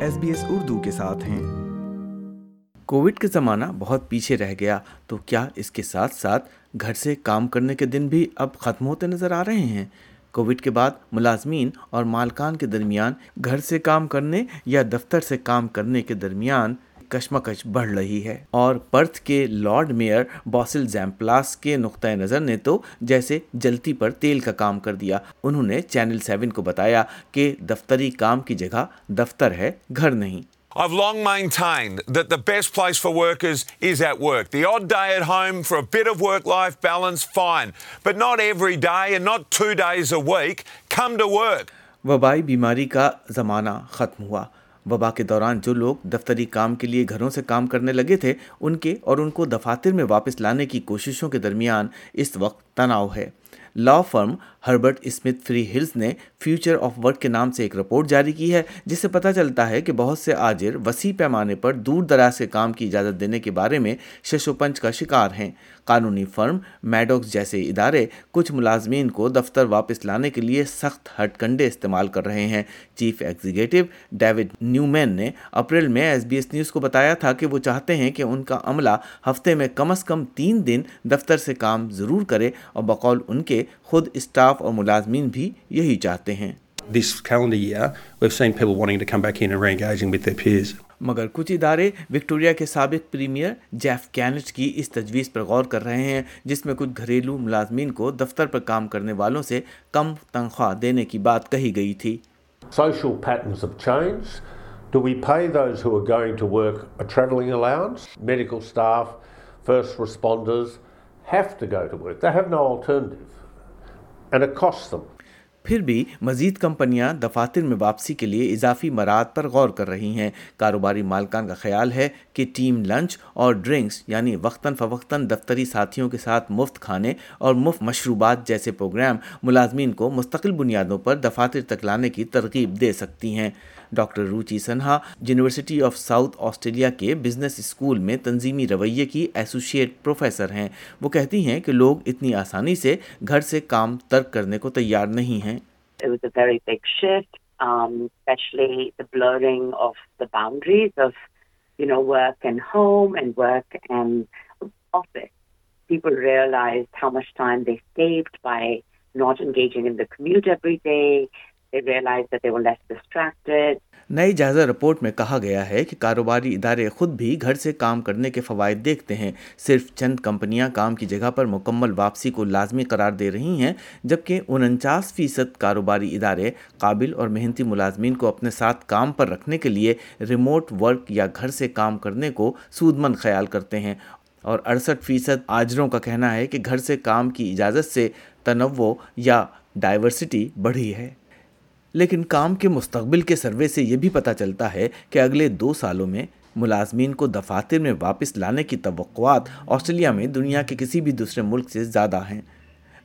S B S Urdu کے ساتھ ہیں۔ کووڈ کا زمانہ بہت پیچھے رہ گیا، تو کیا اس کے ساتھ ساتھ گھر سے کام کرنے کے دن بھی اب ختم ہوتے نظر آ رہے ہیں؟ کووڈ کے بعد ملازمین اور مالکان کے درمیان گھر سے کام کرنے یا دفتر سے کام کرنے کے درمیان کشمکش بڑھ رہی ہے اور پرتھ کے لارڈ میئر باسل زیمپلاس کے نقطۂ نظر نے تو جیسے جلتی پر تیل کا کام کر دیا انہوں نے چینل سیون کو بتایا کہ دفتری کام کی جگہ دفتر ہے گھر نہیں I've long maintained that the best place for workers is at work. The odd day at home for a bit of work-life balance, fine. But not every day and not two days a week. Come to work. وبائی بیماری کا زمانہ ختم ہوا وبا کے دوران جو لوگ دفتری کام کے لیے گھروں سے کام کرنے لگے تھے، ان کے اور ان کو دفاتر میں واپس لانے کی کوششوں کے درمیان اس وقت تناؤ ہے۔ Law firm Herbert Smith Freehills نے فیوچر آف ورک کے نام سے ایک رپورٹ جاری کی ہے، جس سے پتہ چلتا ہے کہ بہت سے آجر وسیع پیمانے پر دور دراز کے کام کی اجازت دینے کے بارے میں شش و پنچ کا شکار ہیں۔ قانونی فرم میڈوکس جیسے ادارے کچھ ملازمین کو دفتر واپس لانے کے لیے سخت ہٹ کنڈے استعمال کر رہے ہیں۔ چیف ایگزیکٹو ڈیوڈ نیومین نے اپریل میں ایس بی ایس نیوز کو بتایا تھا کہ وہ چاہتے ہیں کہ ان کا عملہ ہفتے میں کم از کم تین دن دفتر سے کام ضرور کرے اور بقول ان کے خود اسٹاف اسٹاف اور ملازمین بھی یہی چاہتے ہیں۔ مگر کچھ ادارے وکٹوریا کے سابق پریمیئر جیف کینٹ کی اس تجویز پر غور کر رہے ہیں جس میں کچھ گھریلو ملازمین کو دفتر پر کام کرنے والوں سے کم تنخواہ دینے کی بات کہی گئی تھی۔ پھر بھی مزید کمپنیاں دفاتر میں واپسی کے لیے اضافی مراد پر غور کر رہی ہیں۔ کاروباری مالکان کا خیال ہے کہ ٹیم لنچ اور ڈرنکس یعنی وقتاً فوقتاً دفتری ساتھیوں کے ساتھ مفت کھانے اور مفت مشروبات جیسے پروگرام ملازمین کو مستقل بنیادوں پر دفاتر تک لانے کی ترغیب دے سکتی ہیں۔ Doctor Ruchi Sinha University of South Australia کے بزنس اسکول میں تنظیمی رویے کی ایسوسیٹ پروفیسر ہیں۔ وہ کہتی ہیں کہ لوگ اتنی آسانی سے گھر سے کام ترک کرنے کو تیار نہیں ہیں۔ Realise how much time they saved by not engaging in the commute every day نئی جائزہ رپورٹ میں کہا گیا ہے کہ کاروباری ادارے خود بھی گھر سے کام کرنے کے فوائد دیکھتے ہیں۔ صرف چند کمپنیاں کام کی جگہ پر مکمل واپسی کو لازمی قرار دے رہی ہیں، جبکہ انچاس فیصد کاروباری ادارے قابل اور محنتی ملازمین کو اپنے ساتھ کام پر رکھنے کے لیے ریموٹ ورک یا گھر سے کام کرنے کو سود مند خیال کرتے ہیں۔ اور اڑسٹھ فیصد آجروں کا کہنا ہے کہ گھر سے کام کی اجازت سے تنوع یا ڈائیورسٹی بڑھی ہے۔ لیکن کام کے مستقبل کے سروے سے یہ بھی پتہ چلتا ہے کہ اگلے دو سالوں میں ملازمین کو دفاتر میں واپس لانے کی توقعات آسٹریلیا میں دنیا کے کسی بھی دوسرے ملک سے زیادہ ہیں۔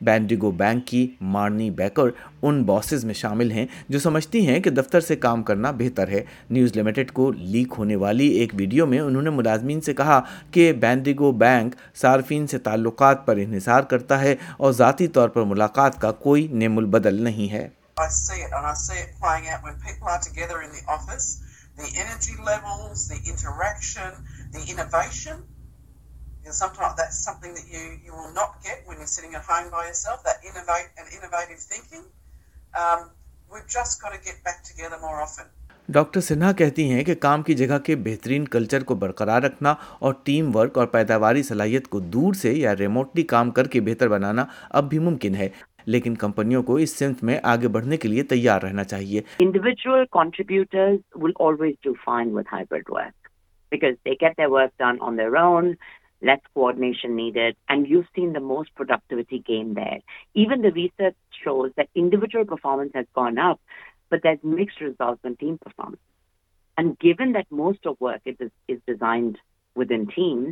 بینڈیگو بینک کی مارنی بیکر ان باسز میں شامل ہیں جو سمجھتی ہیں کہ دفتر سے کام کرنا بہتر ہے۔ نیوز لمیٹڈ کو لیک ہونے والی ایک ویڈیو میں انہوں نے ملازمین سے کہا کہ بینڈیگو بینک صارفین سے تعلقات پر انحصار کرتا ہے اور ذاتی طور پر ملاقات کا کوئی نیم البدل نہیں ہے۔ I see it, and I see it playing out when people are together in the office. The energy levels, the interaction, the innovation. You sometimes that's something that you, you will not get when you're sitting at home by yourself. That innovate and innovative thinking. Um, we've just got to get back together more often. Doctor Sinha کہتی ہیں کہ کام کی جگہ کے بہترین culture کو برقرار رکھنا اور ٹیم ورک اور پیداواری صلاحیت کو دور سے یا ریموٹلی کام کر کے بہتر بنانا اب بھی ممکن ہے لیکن کمپنیوں کو اس سمت میں آگے بڑھنے کے لیے تیار رہنا چاہیے۔ Individual contributors will always do fine with hybrid work because they get their work done on their own less coordination needed and you seen the most productivity gain there even the research shows that individual performance has gone up but that mix results in team performance happens given that most of work it is is designed within team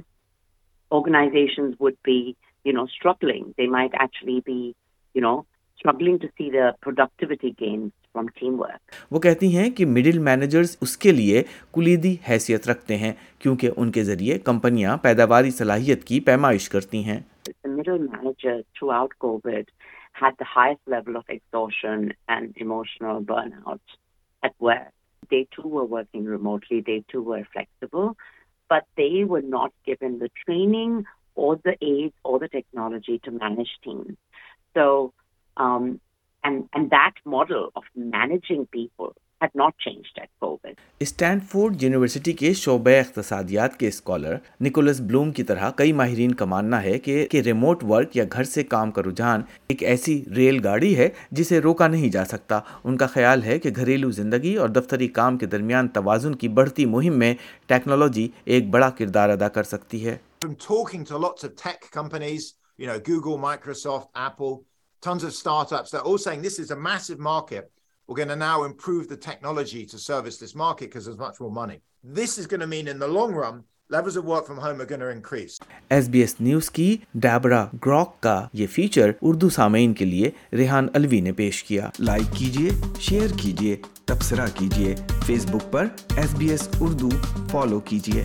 organisations would be you know struggling they might actually be you know, struggling to see the productivity gains from teamwork. وہ کہتی ہیں کہ middle managers اس کے لیے کلیدی حیثیت رکھتے ہیں کیونکہ ان کے ذریعے کمپنیاں پیداواری صلاحیت کی پیمائش کرتی ہیں The middle manager throughout COVID had the highest level of exhaustion and emotional burnout at work. they too were working remotely, they too were flexible, but they were not given the training or the aids or the technology to manage teams. So, um, and, and that model of managing people had not changed at COVID. Stanford University کے شعبہ اقتصادیات کے scholar Nicolas بلوم کی طرح کئی ماہرین کا ماننا ہے کہ کہ ریموٹ ورک یا گھر سے کام کا رجحان ایک ایسی ریل گاڑی ہے جسے روکا نہیں جا سکتا ان کا خیال ہے کہ گھریلو زندگی اور دفتری کام کے درمیان توازن کی بڑھتی مہم میں ٹیکنالوجی ایک بڑا کردار ادا کر سکتی ہے from talking to lots of tech companies, you know, Google, Microsoft, Apple, tons of startups, they're all saying this is a massive market. We're going to now improve the technology to service this market because there's much more money. This is going to mean in the long run, levels of work from home are going to increase. S B S news کی Debra Grak کا یہ feature Urdu سامعین کے لیے ریحان الوی نے پیش کیا like کیجیے شیئر کیجیے تبصرہ کیجیے فیس بک پر S B S Urdu follow کیجیے